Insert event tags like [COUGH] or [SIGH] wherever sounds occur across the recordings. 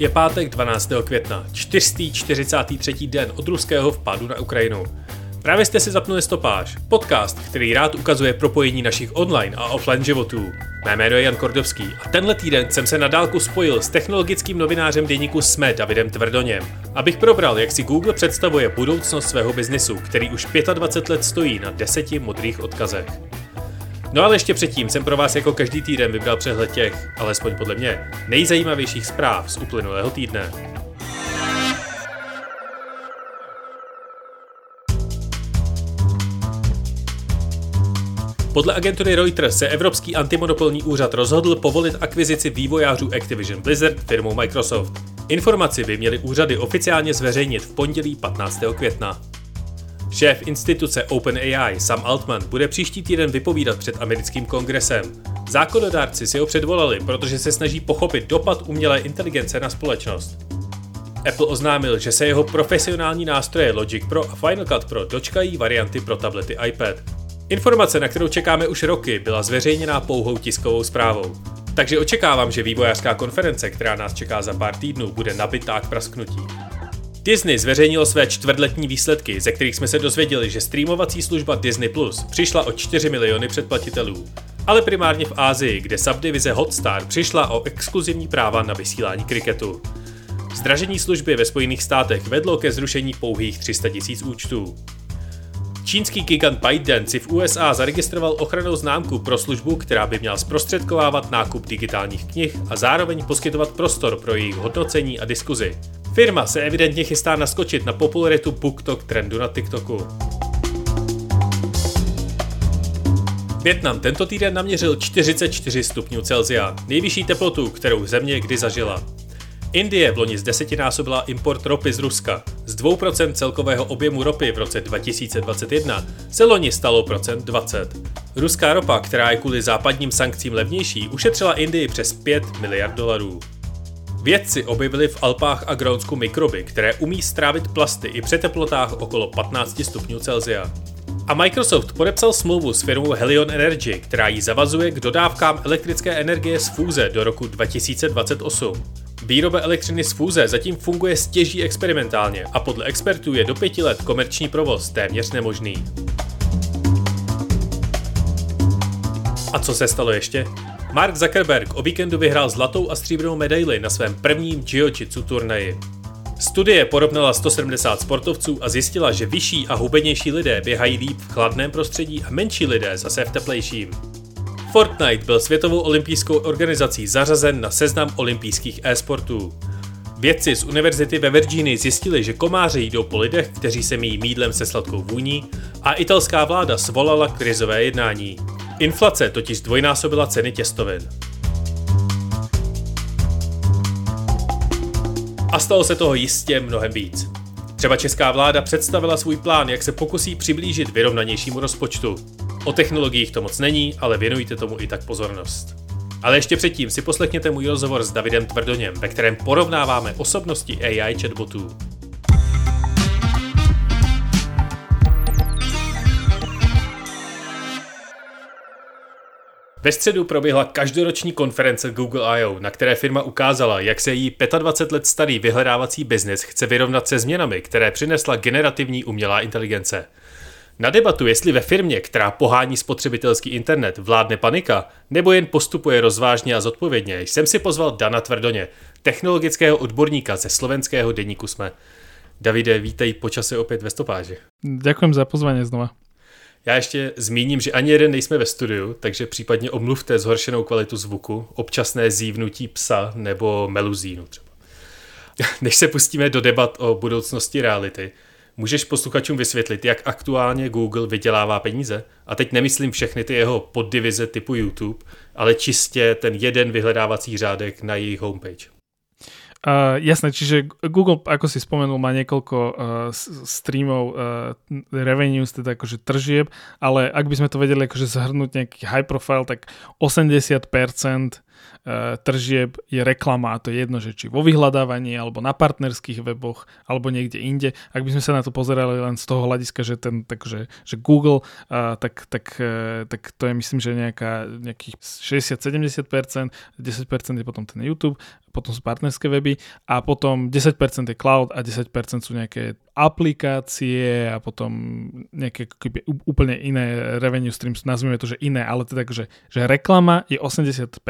Je pátek 12. května, 443. den od ruského vpadu na Ukrajinu. Právě jste si zapnuli stopáž, podcast, který rád ukazuje propojení našich online a offline životů. Mé jméno je Jan Kordovský a tenhle týden jsem se na dálku spojil s technologickým novinářem deníku SME Davidem Tvrdoněm, abych probral, jak si Google představuje budoucnost svého biznisu, který už 25 let stojí na deseti modrých odkazech. No ale ještě předtím jsem pro vás jako každý týden vybral přehled těch, alespoň podle mě, nejzajímavějších zpráv z uplynulého týdne. Podle agentury Reuters se Evropský antimonopolní úřad rozhodl povolit akvizici vývojářů Activision Blizzard firmou Microsoft. Informaci by měly úřady oficiálně zveřejnit v pondělí 15. května. Šéf instituce OpenAI Sam Altman bude příští týden vypovídat před americkým kongresem. Zákonodárci si ho předvolali, protože se snaží pochopit dopad umělé inteligence na společnost. Apple oznámil, že se jeho profesionální nástroje Logic Pro a Final Cut Pro dočkají varianty pro tablety iPad. Informace, na kterou čekáme už roky, byla zveřejněná pouhou tiskovou zprávou. Takže očekávám, že vývojářská konference, která nás čeká za pár týdnů, bude nabitá k prasknutí. Disney zveřejnilo své čtvrtletní výsledky, ze kterých jsme se dozvěděli, že streamovací služba Disney Plus přišla o 4 miliony předplatitelů. Ale primárně v Ázii, kde subdivize Hotstar přišla o exkluzivní práva na vysílání kriketu. Zdražení služby ve Spojených státech vedlo ke zrušení pouhých 300 tisíc účtů. Čínský gigant ByteDance si v USA zaregistroval ochranou známku pro službu, která by měla zprostředkovávat nákup digitálních knih a zároveň poskytovat prostor pro jejich hodnocení a diskuzi. Firma se evidentně chystá naskočit na popularitu BookTok trendu na TikToku. Větnam tento týden naměřil 44 stupňů Celsia, nejvyšší teplotu, kterou země kdy zažila. Indie v loni z desetinásobila import ropy z Ruska. Z 2% celkového objemu ropy v roce 2021 se loni stalo procent 20. Ruská ropa, která je kvůli západním sankcím levnější, ušetřila Indii přes 5 miliard dolarů. Vědci objevili v Alpách a Grónsku mikroby, které umí strávit plasty i při teplotách okolo 15 stupňů Celsia. A Microsoft podepsal smlouvu s firmou Helion Energy, která ji zavazuje k dodávkám elektrické energie z fúze do roku 2028. Výroba elektřiny z fúze zatím funguje stěží experimentálně a podle expertů je do pěti let komerční provoz téměř nemožný. A co se stalo ještě? Mark Zuckerberg o víkendu vyhrál zlatou a stříbrnou medaili na svém prvním jiu-jitsu turnaji. Studie porovnala 170 sportovců a zjistila, že vyšší a hubenější lidé běhají líp v chladném prostředí a menší lidé zase v teplejším. Fortnite byl Světovou olympijskou organizací zařazen na seznam olympijských e-sportů. Vědci z univerzity ve Virginii zjistili, že komáři jdou po lidech, kteří se míjí mídlem se sladkou vůní a italská vláda svolala krizové jednání. Inflace totiž dvojnásobila ceny těstovin. A stalo se toho jistě mnohem víc. Třeba česká vláda představila svůj plán, jak se pokusí přiblížit vyrovnanějšímu rozpočtu. O technologiích to moc není, ale věnujte tomu i tak pozornost. Ale ještě předtím si poslechněte můj rozhovor s Davidem Tvrdoněm, ve kterém porovnáváme osobnosti AI chatbotů. Ve středu proběhla každoroční konference Google I.O., na které firma ukázala, jak se její 25 let starý vyhledávací biznis chce vyrovnat se změnami, které přinesla generativní umělá inteligence. Na debatu, jestli ve firmě, která pohání spotřebitelský internet, vládne panika, nebo jen postupuje rozvážně a zodpovědně, jsem si pozval Dana Tvrdoně, technologického odborníka ze slovenského deníku SME. Davide, vítej počase opět ve stopáži. Děkuji za pozvání znova. Já ještě zmíním, že ani jeden nejsme ve studiu, takže případně omluvte zhoršenou kvalitu zvuku, občasné zívnutí psa nebo meluzínu třeba. [LAUGHS] Než se pustíme do debat o budoucnosti reality, můžeš posluchačům vysvětlit, jak aktuálně Google vydělává peníze? A teď nemyslím všechny ty jeho poddivize typu YouTube, ale čistě ten jeden vyhledávací řádek na jejich homepage. Uh, jasné, čiže Google, ako si spomenul, má niekoľko uh, streamov uh, revenues, teda akože tržieb, ale ak by sme to vedeli akože zhrnúť nejaký high profile, tak 80% E, tržieb je reklama a to je jedno, že či vo vyhľadávaní alebo na partnerských weboch alebo niekde inde. Ak by sme sa na to pozerali len z toho hľadiska, že, ten, takže, že Google, uh, tak, tak, uh, tak to je myslím, že nejaká, nejakých 60-70%, 10% je potom ten YouTube, potom sú partnerské weby a potom 10% je cloud a 10% sú nejaké aplikácie a potom nejaké úplne iné revenue streams, nazvime to, že iné, ale teda, že, že reklama je 80%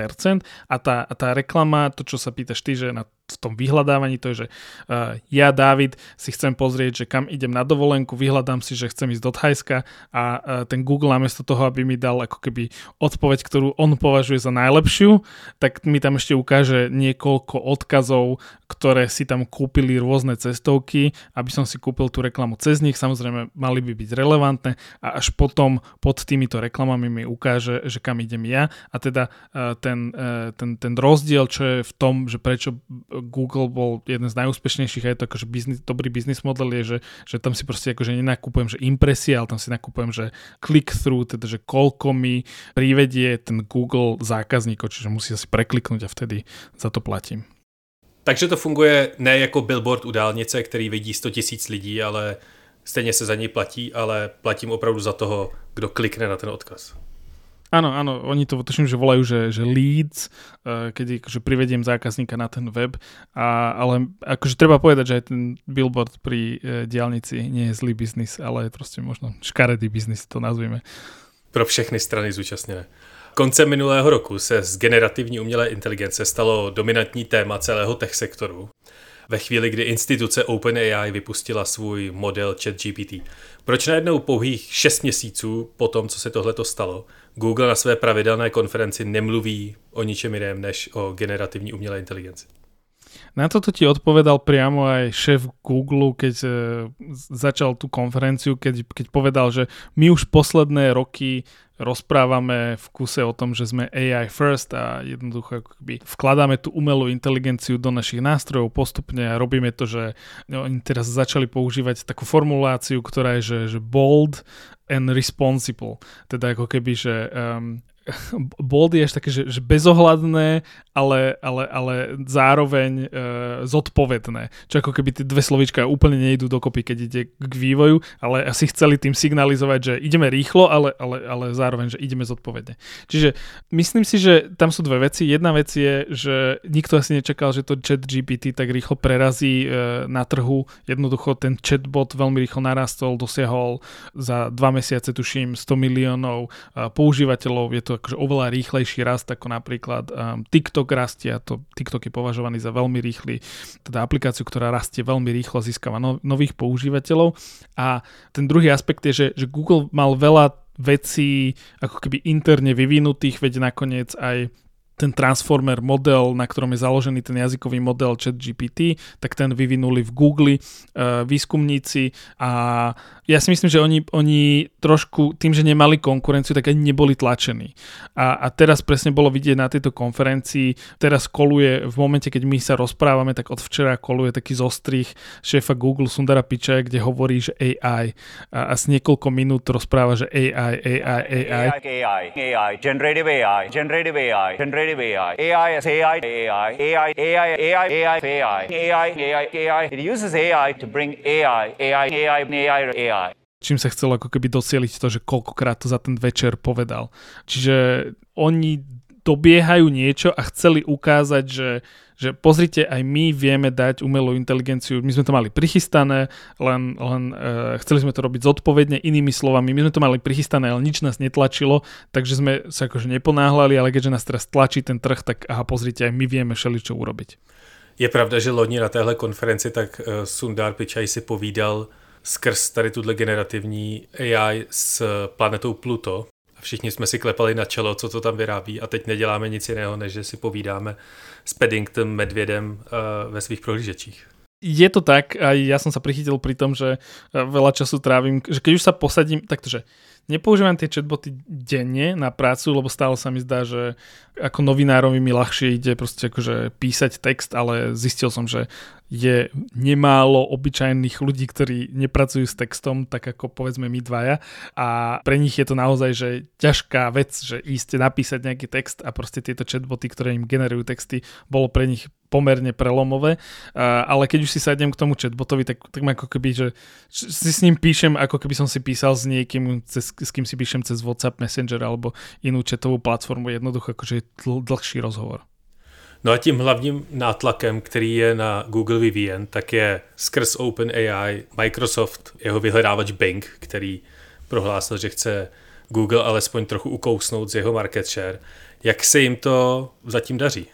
a tá, a tá reklama, to čo sa pýtaš ty, že na v tom vyhľadávaní, to je, že uh, ja, David, si chcem pozrieť, že kam idem na dovolenku, vyhľadám si, že chcem ísť do Thajska a uh, ten Google namiesto toho, aby mi dal ako keby odpoveď, ktorú on považuje za najlepšiu, tak mi tam ešte ukáže niekoľko odkazov, ktoré si tam kúpili rôzne cestovky, aby som si kúpil tú reklamu cez nich, samozrejme mali by byť relevantné a až potom pod týmito reklamami mi ukáže, že kam idem ja. A teda uh, ten, uh, ten, ten rozdiel, čo je v tom, že prečo Google bol jeden z najúspešnejších a je to akože biznis, dobrý biznis model je, že, že tam si proste akože nenakupujem, že impresie, ale tam si nakupujem, že click-through, teda že koľko mi privedie ten Google zákazníkov, čiže musí si prekliknúť a vtedy za to platím. Takže to funguje ne jako billboard u dálnice, který vidí 100 tisíc lidí, ale stejně se za něj platí, ale platím opravdu za toho, kdo klikne na ten odkaz. Áno, áno, oni to tuším, že volajú, že, že leads, uh, keď akože privediem zákazníka na ten web, a, ale akože treba povedať, že aj ten billboard pri uh, diálnici nie je zlý biznis, ale je proste možno škaredý biznis, to nazvíme. Pro všechny strany zúčastněné. Koncem minulého roku se z generativní umělé inteligence stalo dominantní téma celého tech sektoru ve chvíli, kdy instituce OpenAI vypustila svůj model ChatGPT. Proč najednou pouhých 6 měsíců po tom, co se tohleto stalo, Google na své pravidelné konferenci nemluví o ničem jiném než o generativní umělé inteligenci? Na toto ti odpovedal priamo aj šéf Google, keď e, začal tú konferenciu, keď, keď povedal, že my už posledné roky rozprávame v kuse o tom, že sme AI first a jednoducho akoby vkladáme tú umelú inteligenciu do našich nástrojov postupne a robíme to, že no, oni teraz začali používať takú formuláciu, ktorá je, že, že bold and responsible. Teda ako keby, že um, [LAUGHS] bold je až také, že, že bezohľadné, ale, ale, ale zároveň e, zodpovedné. Čo ako keby tie dve slovíčka úplne nejdú dokopy, keď ide k vývoju, ale asi chceli tým signalizovať, že ideme rýchlo, ale, ale, ale zároveň, že ideme zodpovedne. Čiže myslím si, že tam sú dve veci. Jedna vec je, že nikto asi nečakal, že to chat GPT tak rýchlo prerazí e, na trhu. Jednoducho ten chatbot veľmi rýchlo narastol, dosiahol za dva mesiace, tuším, 100 miliónov e, používateľov. Je to akože oveľa rýchlejší rast ako napríklad um, TikTok rastie a to TikTok je považovaný za veľmi rýchly, teda aplikáciu, ktorá rastie veľmi rýchlo, získava no, nových používateľov. A ten druhý aspekt je, že, že Google mal veľa vecí ako keby interne vyvinutých, veď nakoniec aj ten Transformer model, na ktorom je založený ten jazykový model ChatGPT, tak ten vyvinuli v Google uh, výskumníci a ja si myslím, že oni, oni trošku tým, že nemali konkurenciu, tak ani neboli tlačení. A, a teraz presne bolo vidieť na tejto konferencii, teraz koluje, v momente, keď my sa rozprávame, tak od včera koluje taký zostrih šéfa Google Sundara Pichaya, kde hovorí, že AI a, a niekoľko minút rozpráva, že AI, AI, AI. AI, AI, generative AI, generative AI, generative AI, AI is AI, AI, AI, AI, AI, AI, AI, AI, AI, AI. It uses AI to bring AI, AI, AI, AI, AI čím sa chcelo ako keby docieliť to, že koľkokrát to za ten večer povedal. Čiže oni dobiehajú niečo a chceli ukázať, že, že pozrite, aj my vieme dať umelú inteligenciu, my sme to mali prichystané, len, len uh, chceli sme to robiť zodpovedne inými slovami, my sme to mali prichystané, ale nič nás netlačilo, takže sme sa akože neponáhľali, ale keďže nás teraz tlačí ten trh, tak aha, pozrite, aj my vieme všeli, čo urobiť. Je pravda, že loni na téhle konferenci tak uh, Sundar Pichai si povídal skrz tady tuhle generativní AI s planetou Pluto. A všichni jsme si klepali na čelo, co to tam vyrábí a teď neděláme nic jiného, než že si povídáme s Paddington medvědem uh, ve svých prohlížečích. Je to tak, aj ja som sa prichytil pri tom, že veľa času trávim, že keď už sa posadím, taktože nepoužívam tie chatboty denne na prácu, lebo stále sa mi zdá, že ako novinárovi mi ľahšie ide proste akože písať text, ale zistil som, že je nemálo obyčajných ľudí, ktorí nepracujú s textom, tak ako povedzme my dvaja. A pre nich je to naozaj, že ťažká vec, že ísť napísať nejaký text a proste tieto chatboty, ktoré im generujú texty, bolo pre nich pomerne prelomové, ale keď už si sadnem k tomu chatbotovi, tak, tak ako keby, že si s ním píšem, ako keby som si písal s niekým, cez, s kým si píšem cez WhatsApp Messenger alebo inú chatovú platformu, jednoducho akože dl- dlhší rozhovor. No a tím hlavním nátlakem, který je na Google vyvíjen, tak je skrz OpenAI Microsoft, jeho vyhledávač Bing, který prohlásil, že chce Google alespoň trochu ukousnout z jeho market share. Jak se jim to zatím daří?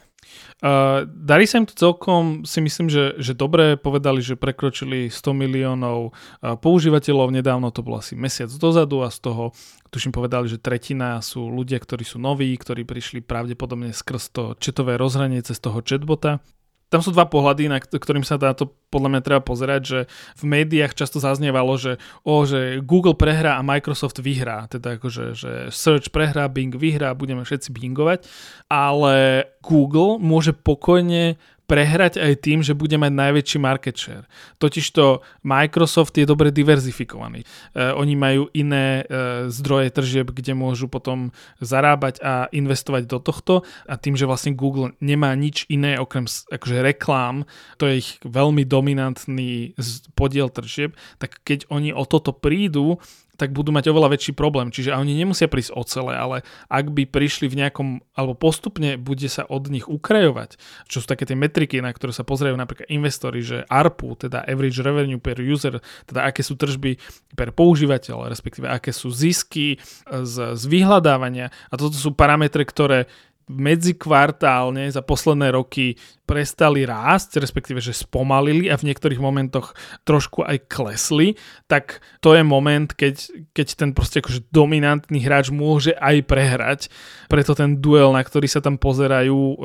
Uh, darí sa im to celkom, si myslím, že, že dobre. Povedali, že prekročili 100 miliónov uh, používateľov, nedávno to bolo asi mesiac dozadu a z toho tuším povedali, že tretina sú ľudia, ktorí sú noví, ktorí prišli pravdepodobne skrz to četové rozhranie cez toho chatbota tam sú dva pohľady, na ktorým sa dá to podľa mňa treba pozerať, že v médiách často zaznievalo, že, o, že Google prehrá a Microsoft vyhrá, teda akože že Search prehrá, Bing vyhrá, budeme všetci bingovať, ale Google môže pokojne prehrať aj tým, že bude mať najväčší market share. Totižto Microsoft je dobre diverzifikovaný. E, oni majú iné e, zdroje tržieb, kde môžu potom zarábať a investovať do tohto a tým, že vlastne Google nemá nič iné okrem akože reklám, to je ich veľmi dominantný podiel tržieb, tak keď oni o toto prídu, tak budú mať oveľa väčší problém. Čiže oni nemusia prísť o celé, ale ak by prišli v nejakom, alebo postupne bude sa od nich ukrajovať, čo sú také tie metriky, na ktoré sa pozerajú napríklad investori, že ARPU, teda Average Revenue per User, teda aké sú tržby per používateľ, respektíve aké sú zisky z, z vyhľadávania. A toto sú parametre, ktoré medzikvartálne za posledné roky prestali rásť, respektíve, že spomalili a v niektorých momentoch trošku aj klesli, tak to je moment, keď, keď ten proste akože dominantný hráč môže aj prehrať. Preto ten duel, na ktorý sa tam pozerajú, e,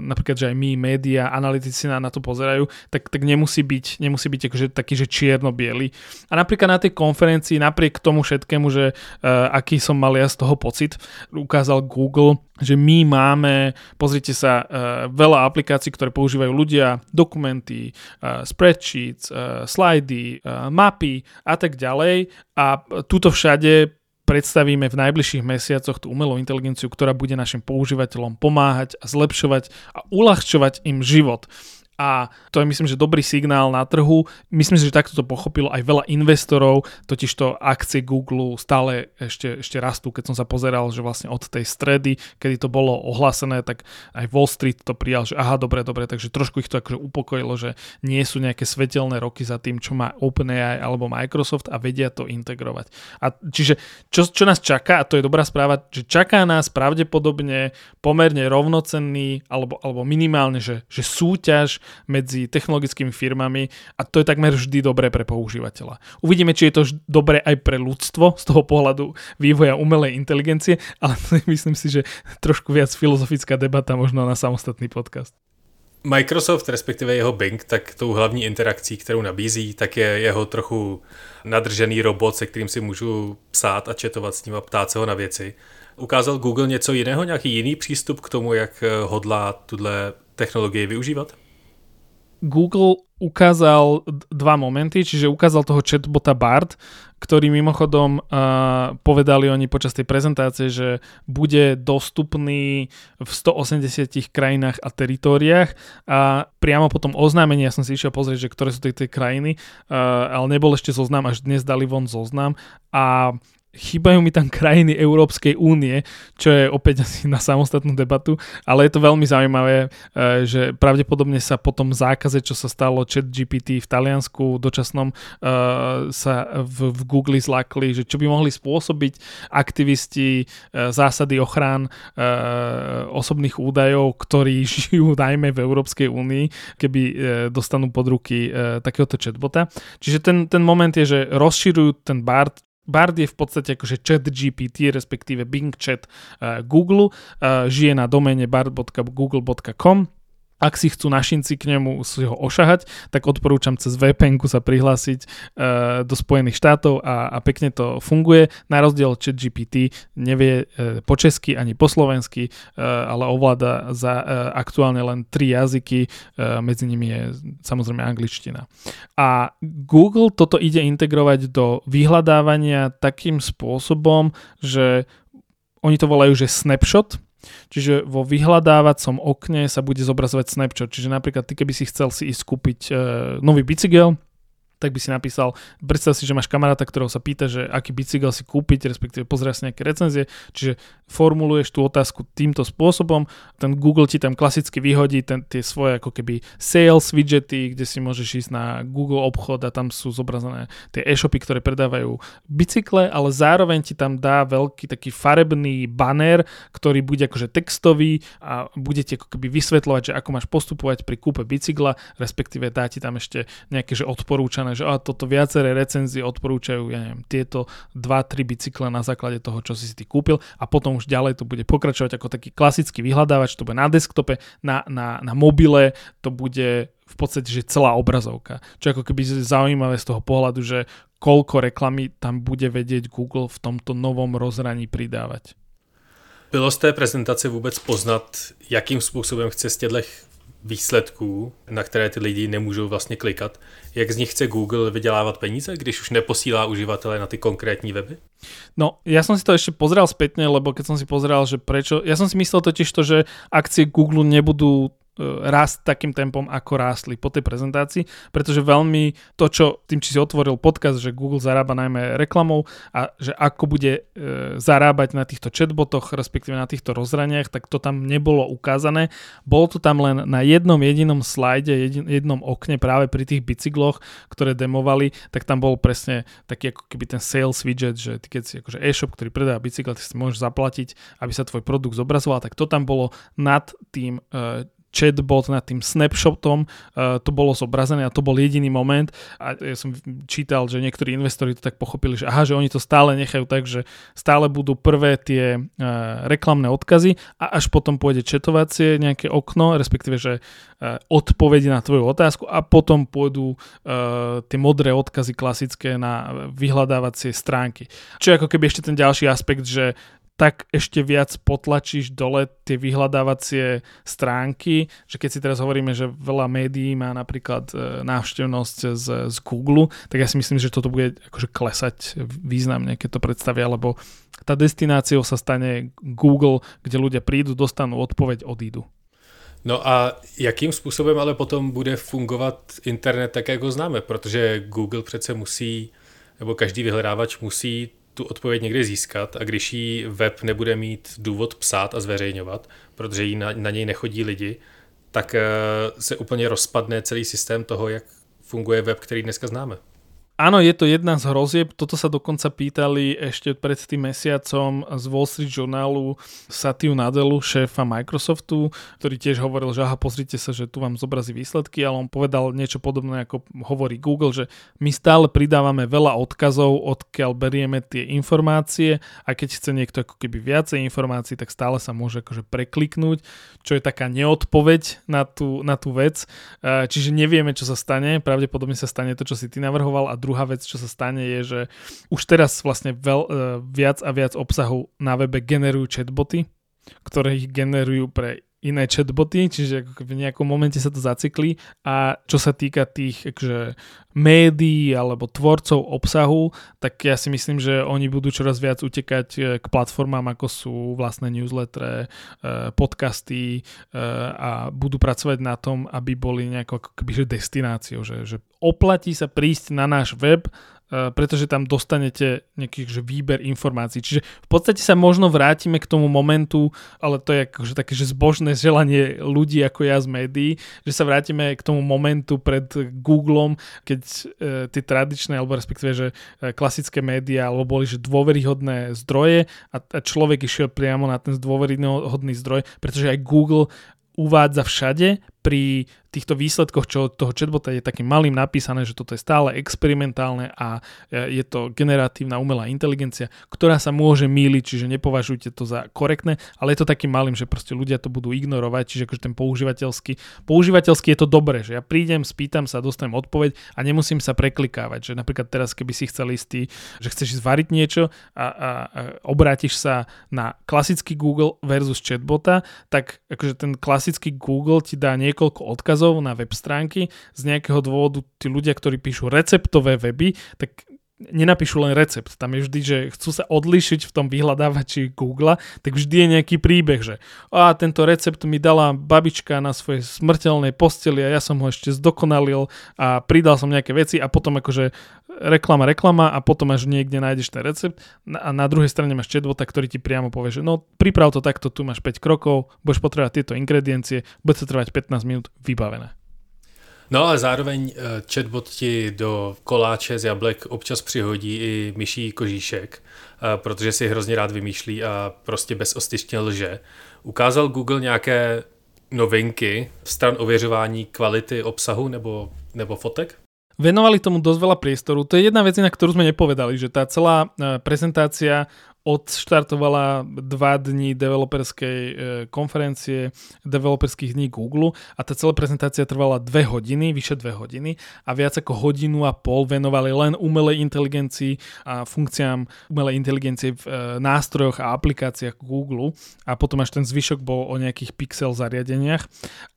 napríklad, že aj my, média, analytici na, na to pozerajú, tak, tak nemusí byť, nemusí byť akože taký, že čierno-biely. A napríklad na tej konferencii, napriek tomu všetkému, že e, aký som mal ja z toho pocit, ukázal Google, že my máme, pozrite sa, uh, veľa aplikácií, ktoré používajú ľudia, dokumenty, uh, spreadsheets, uh, slidy, uh, mapy a tak ďalej. A túto všade predstavíme v najbližších mesiacoch tú umelú inteligenciu, ktorá bude našim používateľom pomáhať a zlepšovať a uľahčovať im život a to je myslím, že dobrý signál na trhu. Myslím si, že takto to pochopilo aj veľa investorov, totiž to akcie Google stále ešte, ešte rastú. Keď som sa pozeral, že vlastne od tej stredy, kedy to bolo ohlásené, tak aj Wall Street to prijal, že aha, dobre, dobre, takže trošku ich to akože upokojilo, že nie sú nejaké svetelné roky za tým, čo má OpenAI alebo Microsoft a vedia to integrovať. A čiže čo, čo nás čaká, a to je dobrá správa, že čaká nás pravdepodobne pomerne rovnocenný alebo, alebo minimálne, že, že súťaž medzi technologickými firmami a to je takmer vždy dobré pre používateľa. Uvidíme, či je to dobré aj pre ľudstvo z toho pohľadu vývoja umelej inteligencie, ale [LAUGHS] myslím si, že trošku viac filozofická debata možno na samostatný podcast. Microsoft, respektive jeho Bing, tak tou hlavní interakcí, kterou nabízí, tak je jeho trochu nadržený robot, se kterým si můžu psát a četovat s ním a ptát se ho na věci. Ukázal Google něco jiného, nějaký jiný přístup k tomu, jak hodlá tuhle technologii využívat? Google ukázal dva momenty, čiže ukázal toho chatbota Bard, ktorý mimochodom uh, povedali oni počas tej prezentácie, že bude dostupný v 180 krajinách a teritóriách a priamo potom oznámení, ja som si išiel pozrieť, že ktoré sú tie, krajiny, uh, ale nebol ešte zoznam, až dnes dali von zoznam. A chýbajú mi tam krajiny Európskej únie, čo je opäť [LAUGHS] asi na samostatnú debatu, ale je to veľmi zaujímavé, e, že pravdepodobne sa po tom zákaze, čo sa stalo chat GPT v Taliansku dočasnom, e, sa v, Google zlakli, že čo by mohli spôsobiť aktivisti e, zásady ochrán osobných údajov, ktorí [LAUGHS] žijú najmä v Európskej únii, keby dostanú pod ruky takéhoto chatbota. Čiže ten, ten moment je, že rozširujú ten BART, Bard je v podstate akože chat GPT, respektíve Bing chat uh, Google, uh, žije na domene bard.google.com ak si chcú našinci k nemu si ho ošahať, tak odporúčam cez vpn sa prihlásiť uh, do Spojených štátov a, a pekne to funguje. Na rozdiel od GPT nevie uh, po česky ani po slovensky, uh, ale ovláda za uh, aktuálne len tri jazyky, uh, medzi nimi je samozrejme angličtina. A Google toto ide integrovať do vyhľadávania takým spôsobom, že oni to volajú, že snapshot, Čiže vo vyhľadávacom okne sa bude zobrazovať snapshot. Čiže napríklad ty, keby si chcel si ísť kúpiť e, nový bicykel, tak by si napísal, predstav si, že máš kamaráta, ktorého sa pýta, že aký bicykel si kúpiť, respektíve pozrieš si nejaké recenzie, čiže formuluješ tú otázku týmto spôsobom, ten Google ti tam klasicky vyhodí ten, tie svoje ako keby sales widgety, kde si môžeš ísť na Google obchod a tam sú zobrazené tie e-shopy, ktoré predávajú bicykle, ale zároveň ti tam dá veľký taký farebný banner, ktorý bude akože textový a bude ti ako keby vysvetľovať, že ako máš postupovať pri kúpe bicykla, respektíve dá ti tam ešte nejaké že odporúčania napísané, že a toto viaceré recenzie odporúčajú, ja neviem, tieto 2-3 bicykle na základe toho, čo si si ty kúpil a potom už ďalej to bude pokračovať ako taký klasický vyhľadávač, to bude na desktope, na, na, na mobile, to bude v podstate, že celá obrazovka. Čo ako keby zaujímavé z toho pohľadu, že koľko reklamy tam bude vedieť Google v tomto novom rozhraní pridávať. Bylo z té prezentace vůbec poznat, jakým způsobem chce z těchto výsledků, na které ty lidi nemůžou vlastně klikat, jak z nich chce Google vydělávat peníze, když už neposílá uživatele na ty konkrétní weby? No, ja som si to ešte pozrel spätne, lebo keď som si pozrel, že prečo... Ja som si myslel totiž to, že akcie Google nebudú rast takým tempom, ako rástli po tej prezentácii, pretože veľmi to, čo tým, či si otvoril podcast, že Google zarába najmä reklamou a že ako bude e, zarábať na týchto chatbotoch, respektíve na týchto rozhraniach, tak to tam nebolo ukázané. Bolo to tam len na jednom jedinom slajde, jednom okne práve pri tých bicykloch, ktoré demovali, tak tam bol presne taký ako keby ten sales widget, že ty keď si akože e-shop, ktorý predáva bicykel, ty si môžeš zaplatiť, aby sa tvoj produkt zobrazoval, tak to tam bolo nad tým e, chatbot nad tým snapshotom, uh, to bolo zobrazené a to bol jediný moment a ja som čítal, že niektorí investori to tak pochopili, že aha, že oni to stále nechajú tak, že stále budú prvé tie uh, reklamné odkazy a až potom pôjde četovacie nejaké okno, respektíve, že uh, odpovede na tvoju otázku a potom pôjdu tie modré odkazy klasické na vyhľadávacie stránky. Čo je ako keby ešte ten ďalší aspekt, že tak ešte viac potlačíš dole tie vyhľadávacie stránky, že keď si teraz hovoríme, že veľa médií má napríklad e, návštevnosť z, z Google, tak ja si myslím, že toto bude akože klesať významne, keď to predstavia, lebo tá destináciou sa stane Google, kde ľudia prídu, dostanú odpoveď, odídu. No a jakým způsobem ale potom bude fungovat internet tak, jak ho známe? Protože Google přece musí, nebo každý vyhledávač musí tu odpověď někde získat a když jí web nebude mít důvod psát a zveřejňovat, protože jí na, na něj nechodí lidi, tak eh, se úplně rozpadne celý systém toho, jak funguje web, který dneska známe. Áno, je to jedna z hrozieb. Toto sa dokonca pýtali ešte pred tým mesiacom z Wall Street Journalu Satiu Nadelu, šéfa Microsoftu, ktorý tiež hovoril, že aha, pozrite sa, že tu vám zobrazí výsledky, ale on povedal niečo podobné, ako hovorí Google, že my stále pridávame veľa odkazov, odkiaľ berieme tie informácie a keď chce niekto ako keby viacej informácií, tak stále sa môže akože prekliknúť, čo je taká neodpoveď na tú, na tú vec. Čiže nevieme, čo sa stane. Pravdepodobne sa stane to, čo si ty navrhoval a druhá vec, čo sa stane, je, že už teraz vlastne veľ, uh, viac a viac obsahu na webe generujú chatboty, ktoré ich generujú pre iné chatboty, čiže v nejakom momente sa to zaciklí a čo sa týka tých akože, médií alebo tvorcov obsahu, tak ja si myslím, že oni budú čoraz viac utekať e, k platformám ako sú vlastné newsletter, e, podcasty a budú pracovať na tom, aby boli nejakou ako destináciou, že, že oplatí sa prísť na náš web, e, pretože tam dostanete nejaký že výber informácií. Čiže v podstate sa možno vrátime k tomu momentu, ale to je akože také že zbožné želanie ľudí ako ja z médií, že sa vrátime k tomu momentu pred Googlem, keď e, tie tradičné, alebo respektíve, že e, klasické médiá, alebo boli že dôveryhodné zdroje a, a človek išiel priamo na ten dôveryhodný zdroj, pretože aj Google uvádza všade pri týchto výsledkoch, čo toho chatbota je takým malým napísané, že toto je stále experimentálne a e, je to generatívna umelá inteligencia, ktorá sa môže míliť, čiže nepovažujte to za korektné, ale je to takým malým, že proste ľudia to budú ignorovať, čiže akože ten používateľský, používateľský je to dobré, že ja prídem, spýtam sa, dostanem odpoveď a nemusím sa preklikávať, že napríklad teraz, keby si chcel istý, že chceš zvariť niečo a, a, a obrátiš sa na klasický Google versus chatbota, tak akože ten klasický Google ti dá niekoľko odkazov odkazov na web stránky. Z nejakého dôvodu tí ľudia, ktorí píšu receptové weby, tak nenapíšu len recept. Tam je vždy, že chcú sa odlišiť v tom vyhľadávači Google, tak vždy je nejaký príbeh, že a tento recept mi dala babička na svojej smrteľnej posteli a ja som ho ešte zdokonalil a pridal som nejaké veci a potom akože reklama, reklama a potom až niekde nájdeš ten recept a na druhej strane máš chatbota, ktorý ti priamo povie, že no priprav to takto, tu máš 5 krokov, budeš potrebovať tieto ingrediencie, bude to trvať 15 minút, vybavené. No ale zároveň eh, chatbot ti do koláče z jablek občas přihodí i myší kožíšek, eh, protože si hrozně rád vymýšlí a prostě bezostyšně lže. Ukázal Google nějaké novinky stran ověřování kvality obsahu nebo, nebo fotek? Venovali tomu dosť veľa priestoru. To je jedna vec, na ktorú sme nepovedali, že tá celá eh, prezentácia odštartovala dva dní developerskej e, konferencie, developerských dní Google a tá celá prezentácia trvala dve hodiny, vyše dve hodiny a viac ako hodinu a pol venovali len umelej inteligencii a funkciám umelej inteligencie v e, nástrojoch a aplikáciách Google a potom až ten zvyšok bol o nejakých pixel zariadeniach.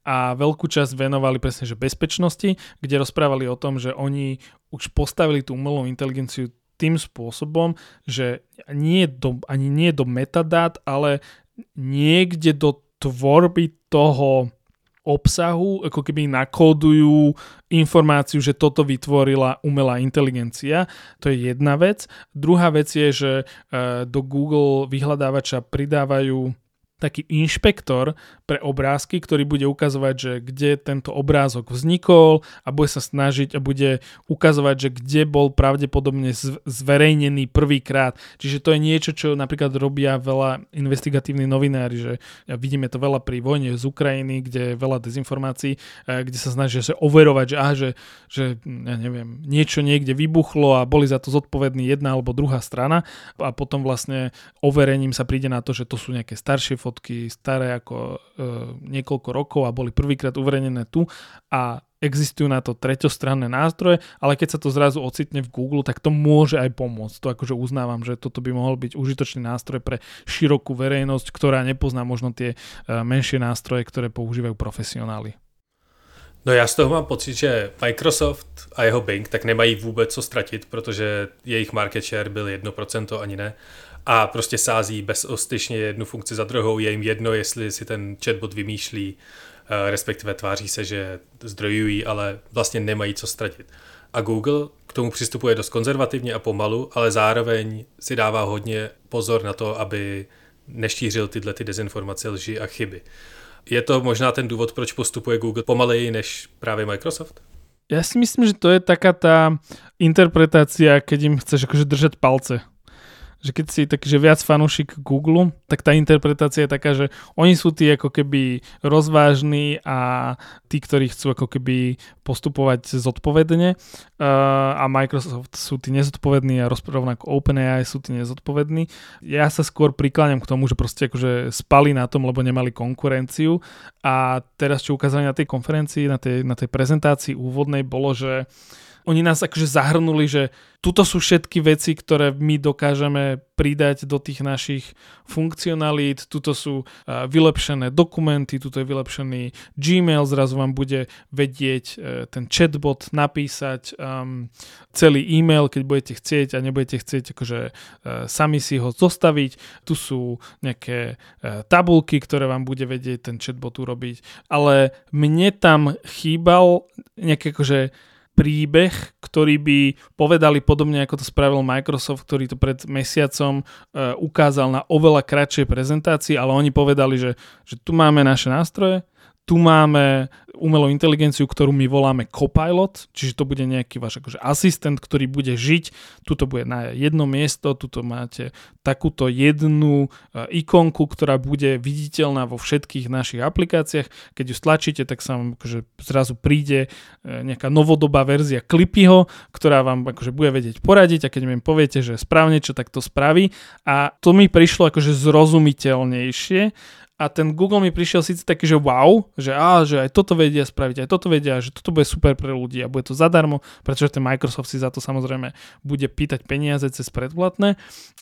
A veľkú časť venovali presne že bezpečnosti, kde rozprávali o tom, že oni už postavili tú umelú inteligenciu tým spôsobom, že nie do, ani nie do metadát, ale niekde do tvorby toho obsahu, ako keby nakódujú informáciu, že toto vytvorila umelá inteligencia. To je jedna vec. Druhá vec je, že eh, do Google vyhľadávača pridávajú taký inšpektor pre obrázky, ktorý bude ukazovať, že kde tento obrázok vznikol a bude sa snažiť a bude ukazovať, že kde bol pravdepodobne zverejnený prvýkrát. Čiže to je niečo, čo napríklad robia veľa investigatívni novinári, že vidíme to veľa pri vojne z Ukrajiny, kde je veľa dezinformácií, eh, kde sa snažia že overovať, že, aha, že, že ja neviem, niečo niekde vybuchlo a boli za to zodpovední jedna alebo druhá strana a potom vlastne overením sa príde na to, že to sú nejaké staršie fotky staré ako e, niekoľko rokov a boli prvýkrát uverejnené tu a existujú na to treťostranné nástroje, ale keď sa to zrazu ocitne v Google, tak to môže aj pomôcť. To akože uznávam, že toto by mohol byť užitočný nástroj pre širokú verejnosť, ktorá nepozná možno tie e, menšie nástroje, ktoré používajú profesionáli. No já z toho mám pocit, že Microsoft a jeho Bing tak nemají vůbec co ztratit, protože jejich market share byl 1%, ani ne a prostě sází bezostyšně jednu funkci za druhou, je jim jedno, jestli si ten chatbot vymýšlí, eh, respektive tváří se, že zdrojují, ale vlastně nemají co ztratit. A Google k tomu přistupuje dost konzervativně a pomalu, ale zároveň si dává hodně pozor na to, aby neštířil tyhle ty dezinformace, lži a chyby. Je to možná ten důvod, proč postupuje Google pomaleji než právě Microsoft? Ja si myslím, že to je taká tá interpretácia, keď im chceš akože držať palce že keď si taký, že viac fanúšik Google, tak tá interpretácia je taká, že oni sú tí ako keby rozvážni a tí, ktorí chcú ako keby postupovať zodpovedne uh, a Microsoft sú tí nezodpovední a rovnako OpenAI sú tí nezodpovední. Ja sa skôr prikláňam k tomu, že proste akože spali na tom, lebo nemali konkurenciu a teraz čo ukázali na tej konferencii, na tej, na tej prezentácii úvodnej bolo, že oni nás akože zahrnuli, že tuto sú všetky veci, ktoré my dokážeme pridať do tých našich funkcionalít, tuto sú uh, vylepšené dokumenty, tuto je vylepšený Gmail, zrazu vám bude vedieť uh, ten chatbot napísať um, celý e-mail, keď budete chcieť a nebudete chcieť akože uh, sami si ho zostaviť. Tu sú nejaké uh, tabulky, ktoré vám bude vedieť ten chatbot urobiť, ale mne tam chýbal nejaké akože príbeh, ktorý by povedali podobne ako to spravil Microsoft, ktorý to pred mesiacom uh, ukázal na oveľa kratšej prezentácii, ale oni povedali, že, že tu máme naše nástroje, tu máme umelú inteligenciu, ktorú my voláme Copilot, čiže to bude nejaký váš akože asistent, ktorý bude žiť, tuto bude na jedno miesto, tuto máte takúto jednu e, ikonku, ktorá bude viditeľná vo všetkých našich aplikáciách. Keď ju stlačíte, tak sa vám akože zrazu príde e, nejaká novodobá verzia Clippyho, ktorá vám akože bude vedieť poradiť a keď mi poviete, že správne čo, tak to spraví. A to mi prišlo akože zrozumiteľnejšie a ten Google mi prišiel síce taký, že wow, že, á, že aj toto vedia spraviť, aj toto vedia, že toto bude super pre ľudí a bude to zadarmo, pretože ten Microsoft si za to samozrejme bude pýtať peniaze cez predplatné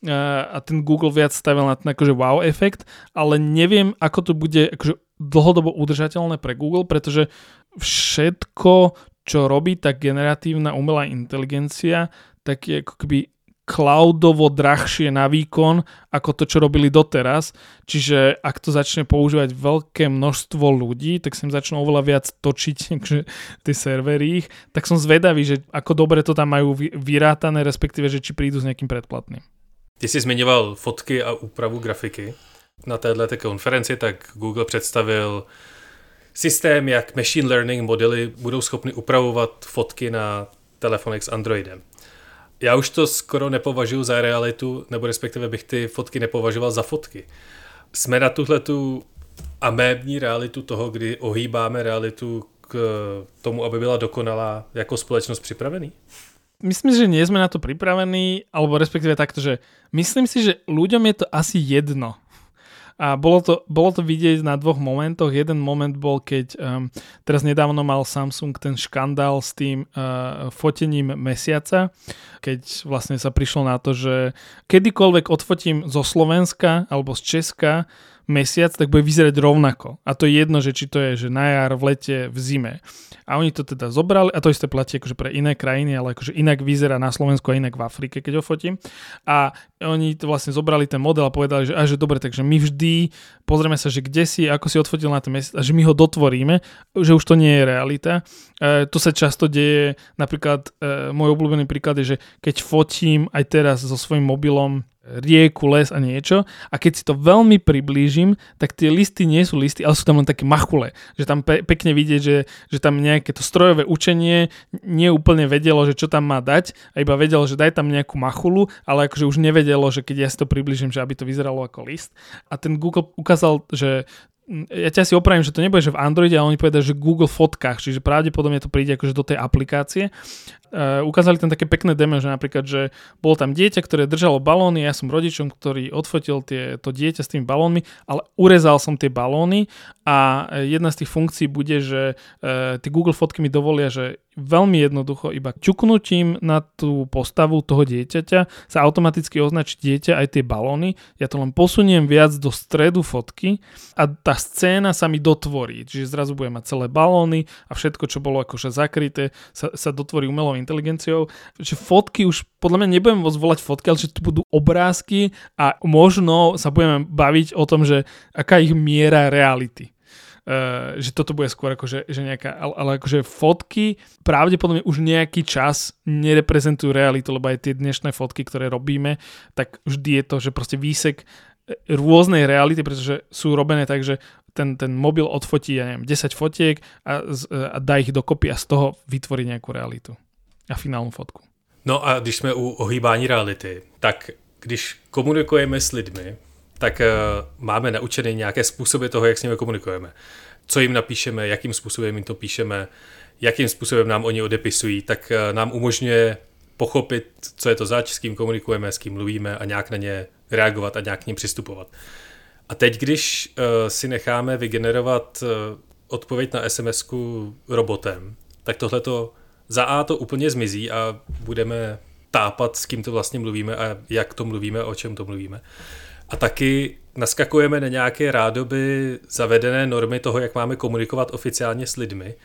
a ten Google viac stavil na ten akože wow efekt, ale neviem, ako to bude akože dlhodobo udržateľné pre Google, pretože všetko, čo robí tá generatívna umelá inteligencia, tak je ako keby cloudovo drahšie na výkon ako to, čo robili doteraz. Čiže ak to začne používať veľké množstvo ľudí, tak sa im začnú oveľa viac točiť [LAUGHS] že, tie servery ich. Tak som zvedavý, že ako dobre to tam majú vyrátané, respektíve, že či prídu s nejakým predplatným. Ty jsi zmiňoval fotky a úpravu grafiky. Na této konferenci tak Google představil systém, jak machine learning modely budou schopny upravovat fotky na telefonech s Androidem já už to skoro nepovažuji za realitu, nebo respektive bych ty fotky nepovažoval za fotky. Jsme na tuhle tu amébní realitu toho, kdy ohýbáme realitu k tomu, aby byla dokonalá jako společnost připravený? Myslím si, že nie sme na to pripravení, alebo respektíve takto, že myslím si, že ľuďom je to asi jedno, a bolo to, bolo to vidieť na dvoch momentoch. Jeden moment bol, keď um, teraz nedávno mal Samsung ten škandál s tým uh, fotením mesiaca, keď vlastne sa prišlo na to, že kedykoľvek odfotím zo Slovenska alebo z Česka mesiac, tak bude vyzerať rovnako. A to je jedno, že či to je že na jar, v lete, v zime. A oni to teda zobrali, a to isté platí akože pre iné krajiny, ale akože inak vyzerá na Slovensku a inak v Afrike, keď ho fotím. A oni to vlastne zobrali ten model a povedali, že, a že dobre, takže my vždy pozrieme sa, že kde si, ako si odfotil na ten mesiac a že my ho dotvoríme, že už to nie je realita. E, to sa často deje, napríklad e, môj obľúbený príklad je, že keď fotím aj teraz so svojím mobilom rieku, les a niečo a keď si to veľmi priblížim, tak tie listy nie sú listy, ale sú tam len také machule, že tam pe- pekne vidieť, že, že tam nejaké to strojové učenie nie úplne vedelo, že čo tam má dať a iba vedelo, že daj tam nejakú machulu, ale akože už nevedelo, že keď ja si to priblížim, že aby to vyzeralo ako list. A ten Google ukázal, že ja ťa si opravím, že to nebude, že v Androide, ale oni povedali, že Google fotkách, čiže pravdepodobne to príde akože do tej aplikácie. Uh, ukázali tam také pekné demo, že napríklad, že bolo tam dieťa, ktoré držalo balóny, ja som rodičom, ktorý odfotil tie, to dieťa s tými balónmi, ale urezal som tie balóny a jedna z tých funkcií bude, že uh, tie Google fotky mi dovolia, že veľmi jednoducho iba ťuknutím na tú postavu toho dieťaťa sa automaticky označí dieťa aj tie balóny. Ja to len posuniem viac do stredu fotky a tá scéna sa mi dotvorí. Čiže zrazu budem mať celé balóny a všetko, čo bolo akože zakryté, sa, sa dotvorí umelou inteligenciou, že fotky už podľa mňa nebudem volať fotky, ale že to budú obrázky a možno sa budeme baviť o tom, že aká ich miera reality. Uh, že toto bude skôr akože že nejaká, ale, akože fotky pravdepodobne už nejaký čas nereprezentujú realitu, lebo aj tie dnešné fotky, ktoré robíme, tak vždy je to, že proste výsek rôznej reality, pretože sú robené tak, že ten, ten mobil odfotí, ja neviem, 10 fotiek a, a dá ich dokopy a z toho vytvorí nejakú realitu a finálnu fotku. No a když jsme u ohýbání reality, tak když komunikujeme s lidmi, tak uh, máme naučené nějaké způsoby toho, jak s nimi komunikujeme. Co jim napíšeme, jakým způsobem jim to píšeme, jakým způsobem nám oni odepisují, tak uh, nám umožňuje pochopit, co je to zač, s kým komunikujeme, s kým mluvíme a nějak na ně reagovat a nějak k ním přistupovat. A teď, když uh, si necháme vygenerovat odpověď na sms robotem, tak tohle to za A to úplně zmizí a budeme tápat, s kým to vlastně mluvíme a jak to mluvíme, o čem to mluvíme. A taky naskakujeme na nějaké rádoby zavedené normy toho, jak máme komunikovat oficiálně s lidmi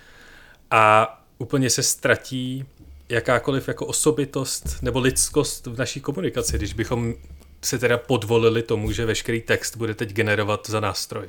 a úplně se ztratí jakákoliv jako osobitost nebo lidskost v naší komunikaci, když bychom se teda podvolili tomu, že veškerý text bude teď generovat za nástroj.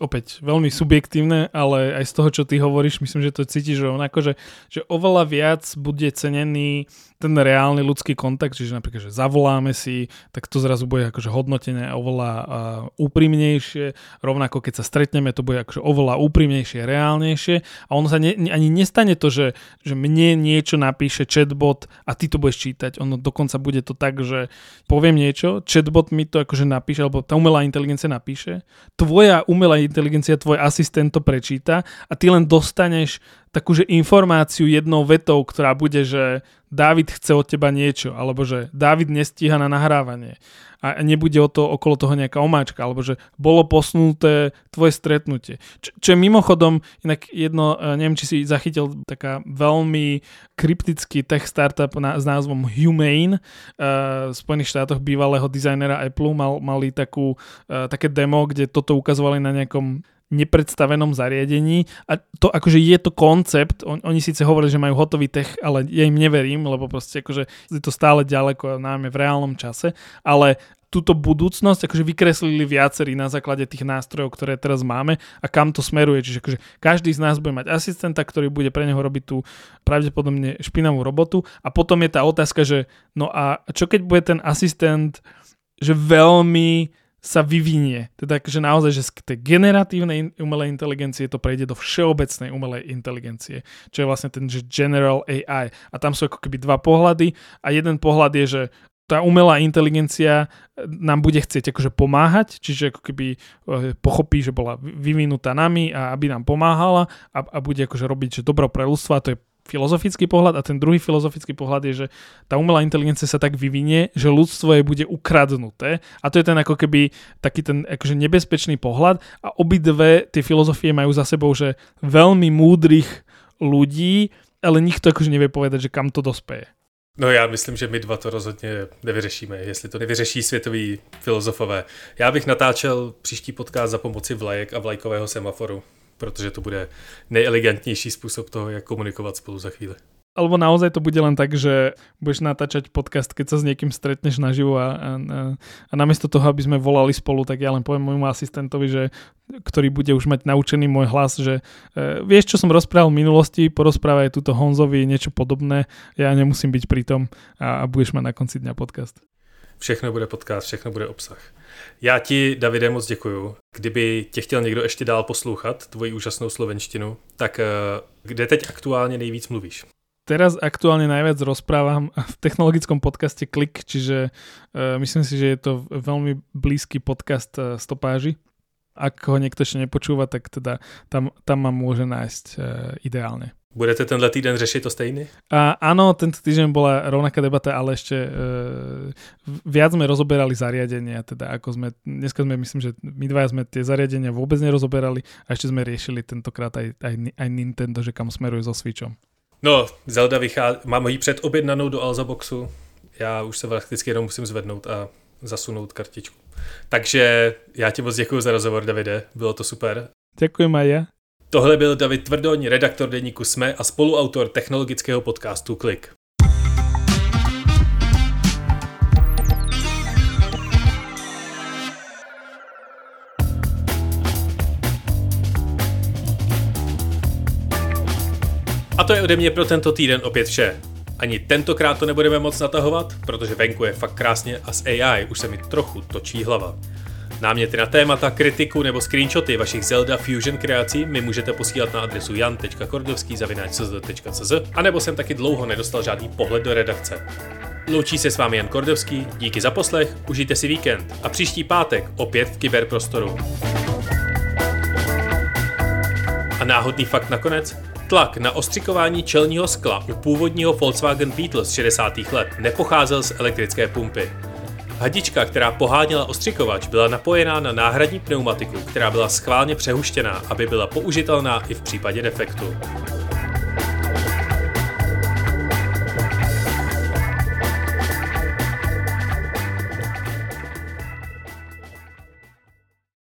opäť veľmi subjektívne, ale aj z toho, čo ty hovoríš, myslím, že to cítiš rovnako, že, že oveľa viac bude cenený ten reálny ľudský kontakt, čiže napríklad, že zavoláme si, tak to zrazu bude akože hodnotené oveľa uh, úprimnejšie, rovnako keď sa stretneme, to bude akože oveľa úprimnejšie, reálnejšie. A ono sa ne, ani nestane to, že, že mne niečo napíše chatbot a ty to budeš čítať, ono dokonca bude to tak, že poviem niečo, chatbot mi to akože napíše, alebo tá umelá inteligencia napíše, tvoja umelá inteligencia, tvoj asistent to prečíta a ty len dostaneš takúže informáciu jednou vetou, ktorá bude, že Dávid chce od teba niečo, alebo že Dávid nestíha na nahrávanie a nebude o to, okolo toho nejaká omáčka, alebo že bolo posunuté tvoje stretnutie. Čo, čo je mimochodom, inak jedno, e, neviem, či si zachytil taká veľmi kryptický tech startup na, s názvom Humane uh, v Spojených štátoch bývalého dizajnera Apple mal, mali takú, uh, také demo, kde toto ukazovali na nejakom nepredstavenom zariadení a to akože je to koncept, on, oni síce hovorili, že majú hotový tech, ale ja im neverím, lebo proste akože je to stále ďaleko, najmä v reálnom čase, ale túto budúcnosť akože vykreslili viacerí na základe tých nástrojov, ktoré teraz máme a kam to smeruje. Čiže akože každý z nás bude mať asistenta, ktorý bude pre neho robiť tú pravdepodobne špinavú robotu a potom je tá otázka, že no a čo keď bude ten asistent že veľmi sa vyvinie. Teda že naozaj, že z tej generatívnej umelej inteligencie to prejde do všeobecnej umelej inteligencie, čo je vlastne ten že general AI. A tam sú ako keby dva pohľady a jeden pohľad je, že tá umelá inteligencia nám bude chcieť akože pomáhať, čiže ako keby eh, pochopí, že bola vyvinutá nami a aby nám pomáhala a, a bude akože robiť že dobro pre ľudstvo a to je filozofický pohľad a ten druhý filozofický pohľad je, že tá umelá inteligencia sa tak vyvinie, že ľudstvo jej bude ukradnuté a to je ten ako keby taký ten akože nebezpečný pohľad a obidve tie filozofie majú za sebou, že veľmi múdrych ľudí, ale nikto akože nevie povedať, že kam to dospeje. No já myslím, že my dva to rozhodně nevyřešíme, jestli to nevyřeší světoví filozofové. Já bych natáčel příští podcast za pomoci vlajek a vlajkového semaforu protože to bude nejelegantnější způsob toho, jak komunikovat spolu za chvíli. Alebo naozaj to bude len tak, že budeš natáčať podcast, keď sa s niekým stretneš naživo a, a, a namiesto toho, aby sme volali spolu, tak ja len poviem môjmu asistentovi, že, ktorý bude už mať naučený môj hlas, že e, vieš, čo som rozprával v minulosti, porozprávaj túto Honzovi niečo podobné, ja nemusím byť pri tom a, a budeš mať na konci dňa podcast. Všechno bude podcast, všechno bude obsah. Já ti, Davide, moc děkuju. Kdyby tě chtěl někdo ještě dál poslouchat, tvoji úžasnou slovenštinu, tak eh, kde teď aktuálně nejvíc mluvíš? Teraz aktuálne najviac rozprávam [LAUGHS] v technologickom podcaste Klik, čiže uh, myslím si, že je to veľmi blízky podcast uh, stopáži. Ak ho niekto ešte nepočúva, tak teda tam, tam ma môže nájsť ideálne. Budete tenhle týden řešiť to stejný? A, áno, tento týždeň bola rovnaká debata, ale ešte e, viac sme rozoberali zariadenia, teda ako sme, dneska sme, myslím, že my dvaja sme tie zariadenia vôbec nerozoberali a ešte sme riešili tentokrát aj, aj, aj Nintendo, že kam smeruje so Switchom. No, Zelda vychází, mám ji předobjednanou do Alzaboxu, já už se prakticky jenom musím zvednout a zasunout kartičku. Takže já ti moc děkuji za rozhovor, Davide, bylo to super. Ďakujem aj ja. Tohle byl David Tvrdoň, redaktor deníku SME a spoluautor technologického podcastu Klik. A to je ode mě pro tento týden opět vše. Ani tentokrát to nebudeme moc natahovat, protože venku je fakt krásně a s AI už se mi trochu točí hlava. Náměty na témata, kritiku nebo screenshoty vašich Zelda Fusion kreací mi můžete posílat na adresu jan.kordovský.cz a nebo jsem taky dlouho nedostal žádný pohled do redakce. Loučí se s vámi Jan Kordovský, díky za poslech, užijte si víkend a příští pátek opět v kyberprostoru. A náhodný fakt nakonec? Tlak na ostřikování čelního skla u původního Volkswagen Beetle z 60. let nepocházel z elektrické pumpy. Hadička, která poháněla ostřikovač, byla napojená na náhradní pneumatiku, která byla schválně přehuštěná, aby byla použitelná i v případě defektu.